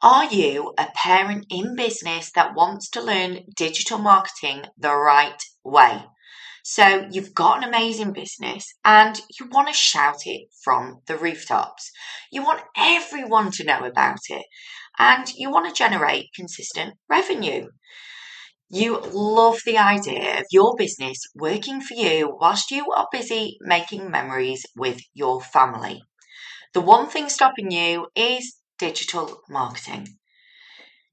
Are you a parent in business that wants to learn digital marketing the right way? So you've got an amazing business and you want to shout it from the rooftops. You want everyone to know about it and you want to generate consistent revenue. You love the idea of your business working for you whilst you are busy making memories with your family. The one thing stopping you is digital marketing.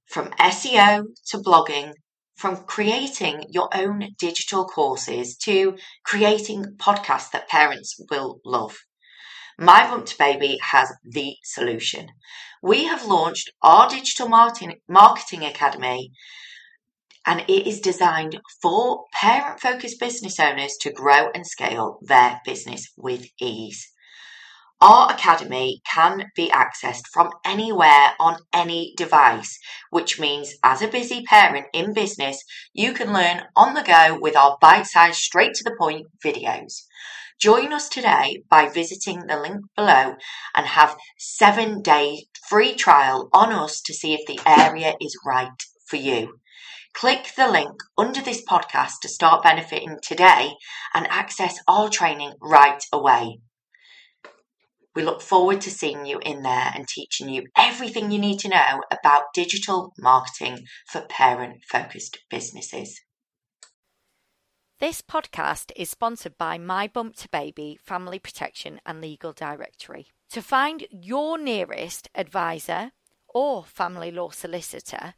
From SEO to blogging, from creating your own digital courses to creating podcasts that parents will love. My Bump to Baby has the solution. We have launched our digital marketing, marketing academy and it is designed for parent focused business owners to grow and scale their business with ease. Our Academy can be accessed from anywhere on any device, which means as a busy parent in business, you can learn on the go with our bite sized, straight to the point videos. Join us today by visiting the link below and have seven day free trial on us to see if the area is right for you. Click the link under this podcast to start benefiting today and access our training right away. We look forward to seeing you in there and teaching you everything you need to know about digital marketing for parent focused businesses. This podcast is sponsored by My Bump to Baby Family Protection and Legal Directory. To find your nearest advisor or family law solicitor,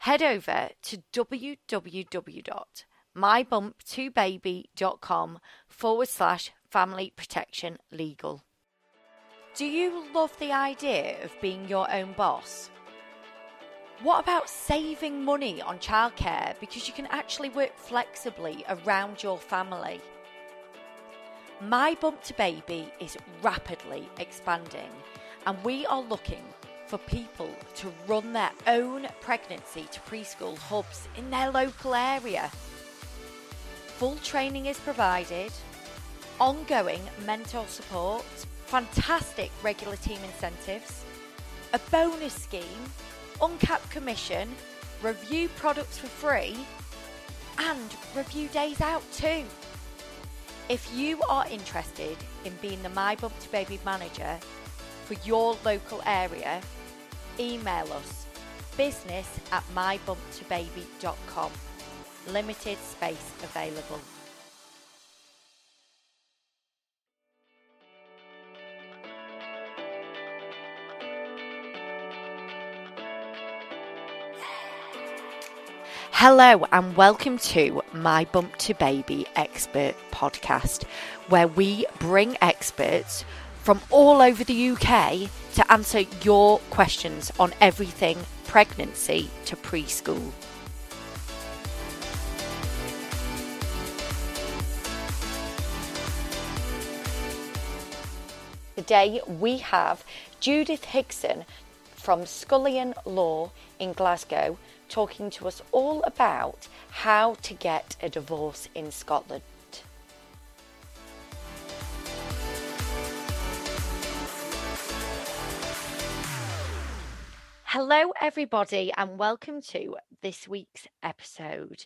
head over to www.mybump2baby.com forward slash family protection legal. Do you love the idea of being your own boss? What about saving money on childcare because you can actually work flexibly around your family? My Bump to Baby is rapidly expanding, and we are looking for people to run their own pregnancy to preschool hubs in their local area. Full training is provided, ongoing mentor support, fantastic regular team incentives, a bonus scheme, uncapped commission, review products for free, and review days out too. If you are interested in being the My Bump to Baby manager for your local area, email us business at mybump2baby.com. Limited space available. Hello, and welcome to My Bump to Baby Expert podcast, where we bring experts from all over the UK to answer your questions on everything pregnancy to preschool. Today we have Judith Higson from Scullion Law in Glasgow talking to us all about how to get a divorce in Scotland. Hello, everybody, and welcome to this week's episode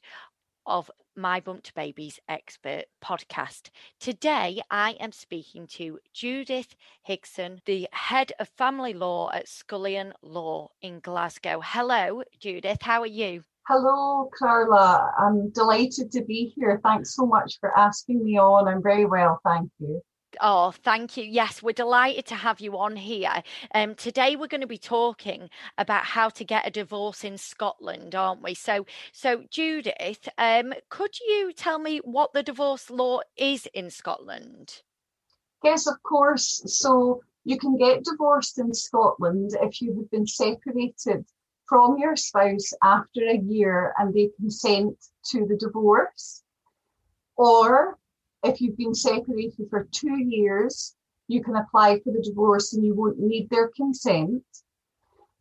of My Bump to Babies Expert podcast. Today, I am speaking to Judith Higson, the head of family law at Scullion Law in Glasgow. Hello, Judith. How are you? Hello, Carla. I'm delighted to be here. Thanks so much for asking me on. I'm very well, thank you. Oh, thank you. Yes, we're delighted to have you on here. Um, today we're going to be talking about how to get a divorce in Scotland, aren't we? So, so Judith, um, could you tell me what the divorce law is in Scotland? Yes, of course. So you can get divorced in Scotland if you have been separated from your spouse after a year and they consent to the divorce, or if you've been separated for two years, you can apply for the divorce and you won't need their consent.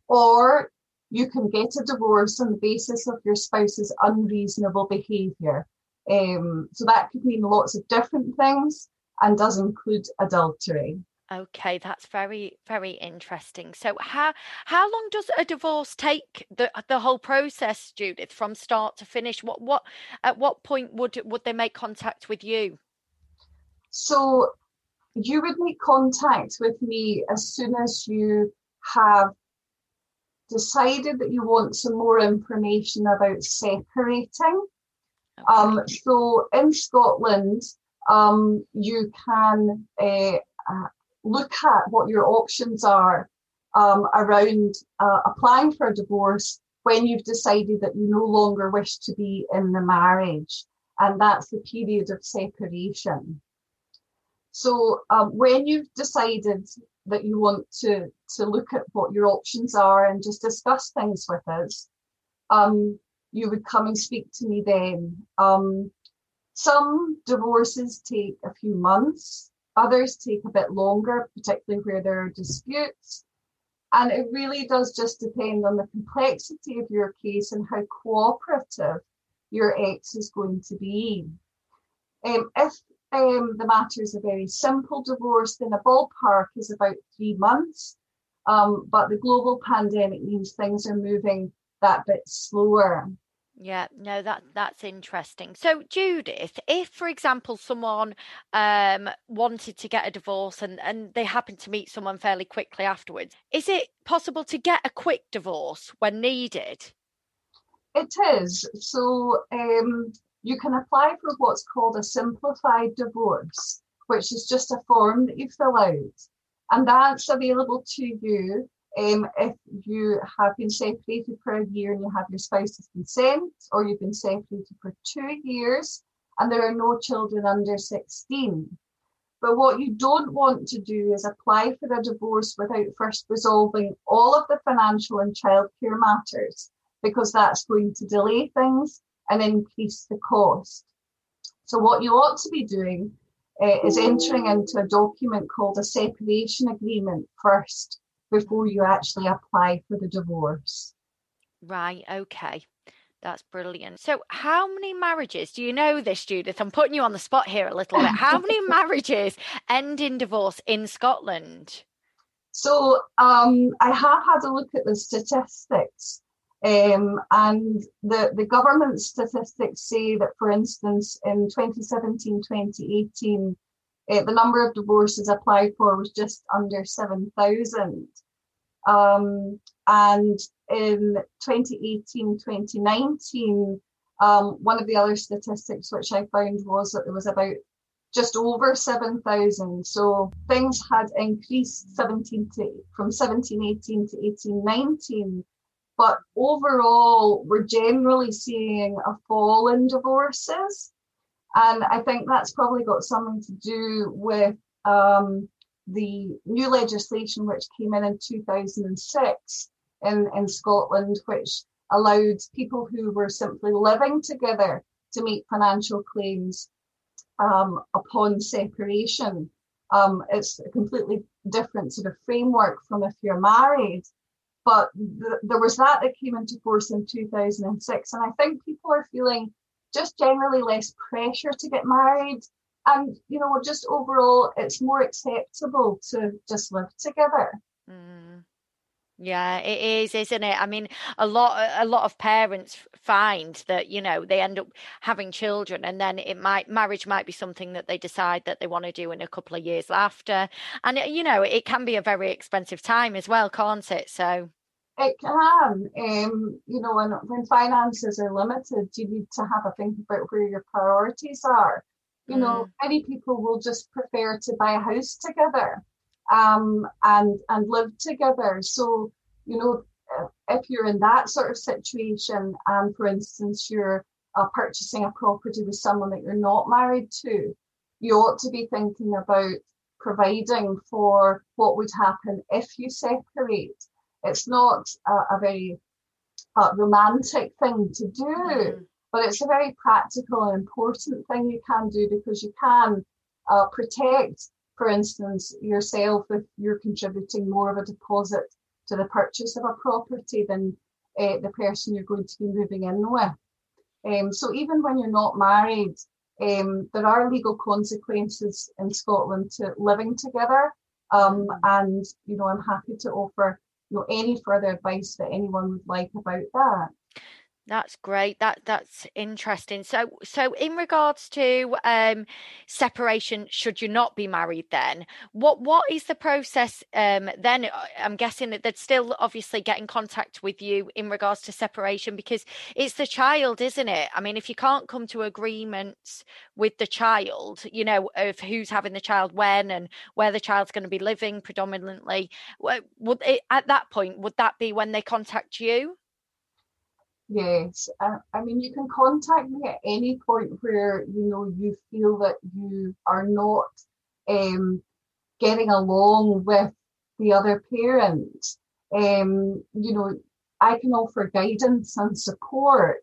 Or you can get a divorce on the basis of your spouse's unreasonable behaviour. Um, so that could mean lots of different things and does include adultery. Okay, that's very very interesting. So how how long does a divorce take the the whole process, Judith, from start to finish? What what at what point would would they make contact with you? So you would make contact with me as soon as you have decided that you want some more information about separating. Um, so in Scotland, um, you can uh, uh, look at what your options are um, around uh, applying for a divorce when you've decided that you no longer wish to be in the marriage. And that's the period of separation. So um, when you've decided that you want to, to look at what your options are and just discuss things with us, um, you would come and speak to me then. Um, some divorces take a few months. Others take a bit longer, particularly where there are disputes. And it really does just depend on the complexity of your case and how cooperative your ex is going to be. Um, if um, the matter is a very simple divorce, then a ballpark is about three months. Um, but the global pandemic means things are moving that bit slower. Yeah, no, that that's interesting. So, Judith, if, for example, someone um, wanted to get a divorce and and they happen to meet someone fairly quickly afterwards, is it possible to get a quick divorce when needed? It is. So, um, you can apply for what's called a simplified divorce, which is just a form that you fill out, and that's available to you um, if you have been separated for a year and you have your spouse's consent, or you've been separated for two years and there are no children under 16. But what you don't want to do is apply for a divorce without first resolving all of the financial and childcare matters, because that's going to delay things and increase the cost. So, what you ought to be doing uh, is entering into a document called a separation agreement first before you actually apply for the divorce. Right, okay. That's brilliant. So, how many marriages do you know this, Judith? I'm putting you on the spot here a little bit. How many marriages end in divorce in Scotland? So, um, I have had a look at the statistics, um, and the, the government statistics say that, for instance, in 2017 2018, uh, the number of divorces applied for was just under 7,000. Um, and in 2018 2019, um, one of the other statistics which I found was that there was about just over 7,000. So things had increased 17 to, from 1718 to 1819. But overall, we're generally seeing a fall in divorces. And I think that's probably got something to do with um, the new legislation which came in in 2006 in, in Scotland, which allowed people who were simply living together to make financial claims um, upon separation. Um, it's a completely different sort of framework from if you're married. But th- there was that that came into force in 2006. And I think people are feeling just generally less pressure to get married. And, you know, just overall, it's more acceptable to just live together. Mm. Yeah, it is, isn't it? I mean, a lot a lot of parents find that, you know, they end up having children and then it might marriage might be something that they decide that they want to do in a couple of years after. And you know, it can be a very expensive time as well, can't it? So it can, um, you know, when, when finances are limited, you need to have a think about where your priorities are. You mm. know, many people will just prefer to buy a house together um, and and live together. So, you know, if you're in that sort of situation, and for instance, you're uh, purchasing a property with someone that you're not married to, you ought to be thinking about providing for what would happen if you separate it's not a, a very uh, romantic thing to do, mm. but it's a very practical and important thing you can do because you can uh, protect, for instance, yourself if you're contributing more of a deposit to the purchase of a property than uh, the person you're going to be moving in with. Um, so even when you're not married, um, there are legal consequences in Scotland to living together Um, and you know, I'm happy to offer you know any further advice that anyone would like about that. That's great. That that's interesting. So so in regards to um separation should you not be married then what what is the process um then I'm guessing that they'd still obviously get in contact with you in regards to separation because it's the child isn't it? I mean if you can't come to agreements with the child, you know, of who's having the child when and where the child's going to be living predominantly, would it, at that point would that be when they contact you? Yes, uh, I mean, you can contact me at any point where you know you feel that you are not um, getting along with the other parent. Um, you know, I can offer guidance and support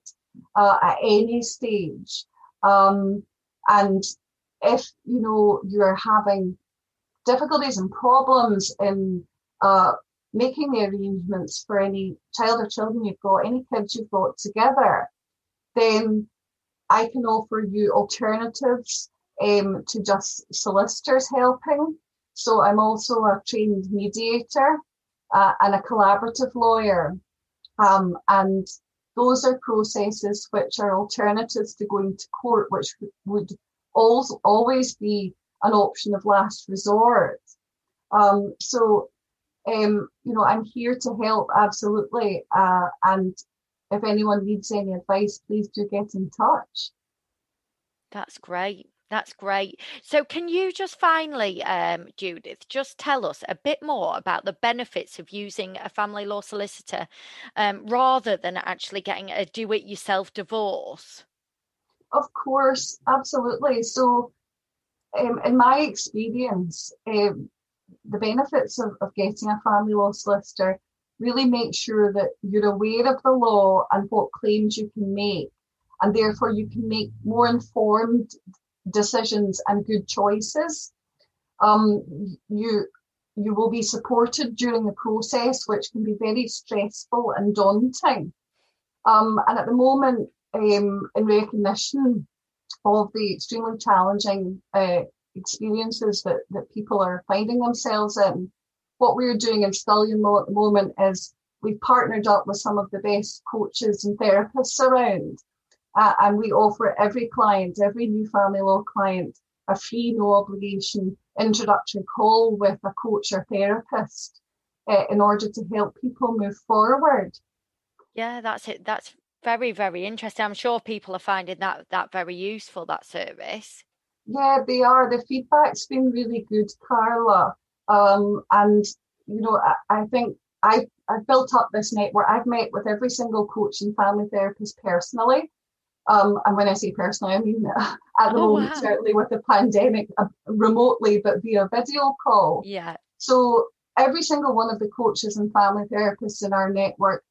uh, at any stage. Um, and if you know you're having difficulties and problems in uh, making the arrangements for any child or children you've got, any kids you've got together, then I can offer you alternatives um, to just solicitors helping. So I'm also a trained mediator uh, and a collaborative lawyer. Um, and those are processes which are alternatives to going to court, which would also always be an option of last resort. Um, so um, you know, I'm here to help absolutely. Uh, and if anyone needs any advice, please do get in touch. That's great. That's great. So, can you just finally, um, Judith, just tell us a bit more about the benefits of using a family law solicitor um, rather than actually getting a do it yourself divorce? Of course, absolutely. So, um, in my experience, um, the benefits of, of getting a family law solicitor really make sure that you're aware of the law and what claims you can make and therefore you can make more informed decisions and good choices. Um, you you will be supported during the process which can be very stressful and daunting. Um, and at the moment um, in recognition of the extremely challenging uh, experiences that, that people are finding themselves in. What we're doing in Scullion Law at the moment is we've partnered up with some of the best coaches and therapists around. Uh, and we offer every client, every new family law client, a free, no obligation introductory call with a coach or therapist uh, in order to help people move forward. Yeah, that's it. That's very, very interesting. I'm sure people are finding that that very useful. That service. Yeah, they are. The feedback's been really good, Carla. Um, and you know, I, I think I I've built up this network. I've met with every single coach and family therapist personally. Um, and when I say personally, I mean at the oh, moment, wow. certainly with the pandemic, uh, remotely, but via video call. Yeah. So every single one of the coaches and family therapists in our network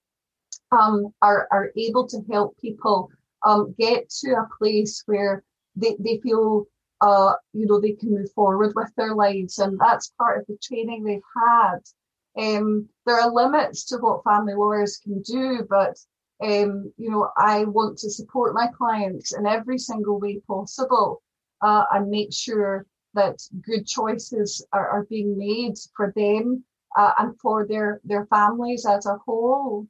um, are are able to help people um, get to a place where they, they feel uh, you know, they can move forward with their lives. And that's part of the training they've had. Um, there are limits to what family lawyers can do, but um, you know, I want to support my clients in every single way possible uh, and make sure that good choices are, are being made for them uh, and for their their families as a whole.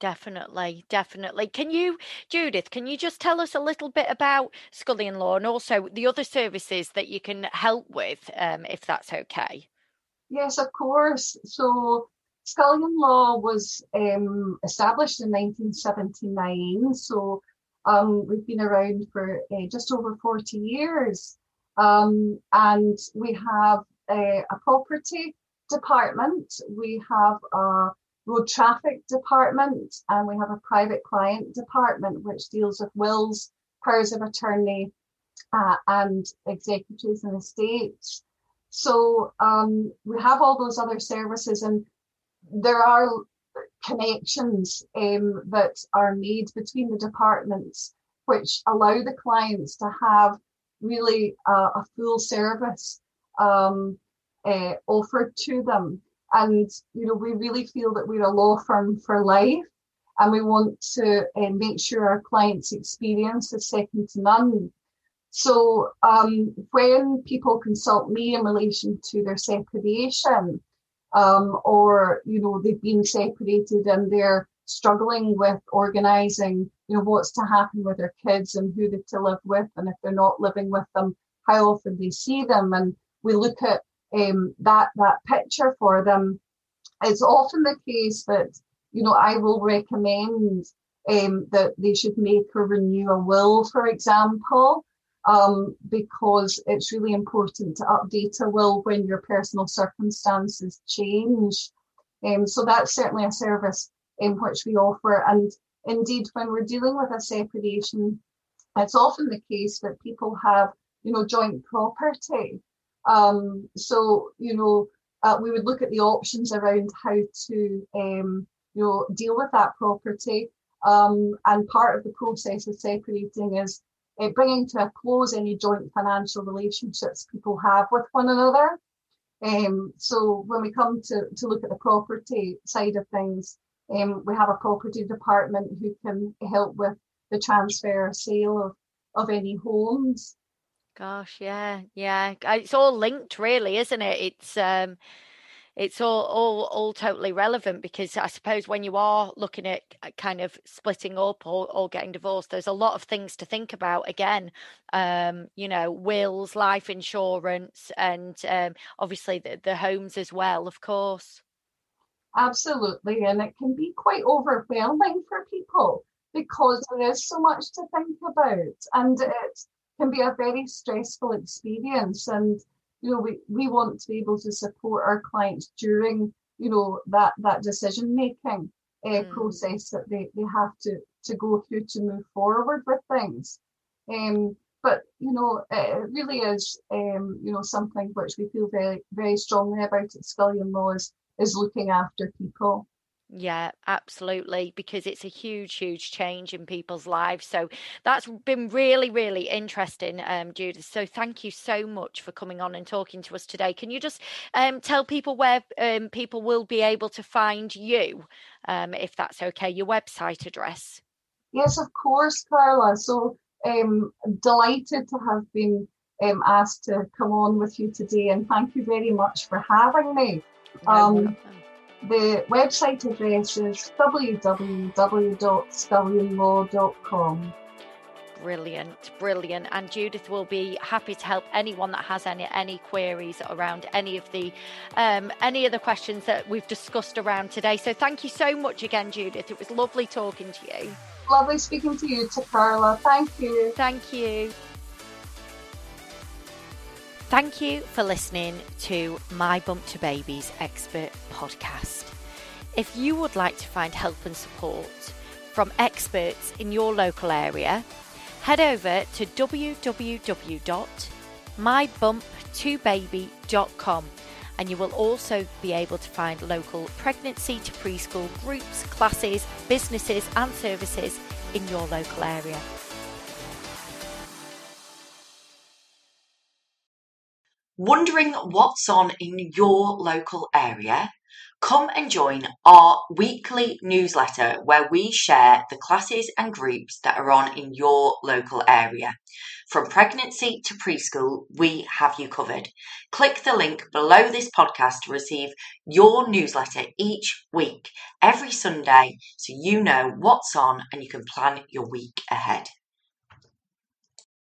Definitely, definitely. Can you, Judith, can you just tell us a little bit about Scullion Law and also the other services that you can help with, um, if that's okay? Yes, of course. So, Scullion Law was um, established in 1979. So, um, we've been around for uh, just over 40 years. Um, and we have a, a property department, we have a road traffic department, and we have a private client department which deals with wills, powers of attorney, uh, and executries and estates. So um, we have all those other services, and there are connections um, that are made between the departments, which allow the clients to have really uh, a full service um, uh, offered to them. And, you know, we really feel that we're a law firm for life and we want to uh, make sure our clients' experience is second to none. So um, when people consult me in relation to their separation, um, or you know they've been separated and they're struggling with organising, you know what's to happen with their kids and who they're to live with, and if they're not living with them, how often they see them, and we look at um, that that picture for them. It's often the case that you know I will recommend um, that they should make or renew a will, for example um, because it's really important to update a will when your personal circumstances change. Um, so that's certainly a service in which we offer. And indeed, when we're dealing with a separation, it's often the case that people have, you know, joint property. Um, so, you know, uh, we would look at the options around how to, um, you know, deal with that property. Um, and part of the process of separating is uh, bringing to a close any joint financial relationships people have with one another. Um, so when we come to, to look at the property side of things, um, we have a property department who can help with the transfer or sale of, of any homes. Gosh, yeah, yeah. It's all linked, really, isn't it? It's um, it's all all all totally relevant because I suppose when you are looking at kind of splitting up or, or getting divorced, there's a lot of things to think about. Again, um, you know, wills, life insurance, and um, obviously the, the homes as well, of course. Absolutely, and it can be quite overwhelming for people because there is so much to think about, and it can be a very stressful experience and you know, we, we want to be able to support our clients during, you know, that, that decision making uh, mm. process that they, they have to, to go through to move forward with things. Um, but you know, it really is, um, you know, something which we feel very, very strongly about at Scullion Law is, is looking after people. Yeah, absolutely, because it's a huge, huge change in people's lives. So that's been really, really interesting, um, Judith. So thank you so much for coming on and talking to us today. Can you just um, tell people where um, people will be able to find you, um, if that's okay, your website address? Yes, of course, Carla. So um, delighted to have been um, asked to come on with you today, and thank you very much for having me. Um, the website address is www.scullionlaw.com. Brilliant, brilliant. And Judith will be happy to help anyone that has any any queries around any of the um, any of the questions that we've discussed around today. So thank you so much again, Judith. It was lovely talking to you. Lovely speaking to you, to Carla. Thank you. Thank you. Thank you for listening to My Bump to Babies Expert podcast. If you would like to find help and support from experts in your local area, head over to www.mybump2baby.com and you will also be able to find local pregnancy to preschool groups, classes, businesses, and services in your local area. Wondering what's on in your local area? Come and join our weekly newsletter where we share the classes and groups that are on in your local area. From pregnancy to preschool, we have you covered. Click the link below this podcast to receive your newsletter each week, every Sunday, so you know what's on and you can plan your week ahead.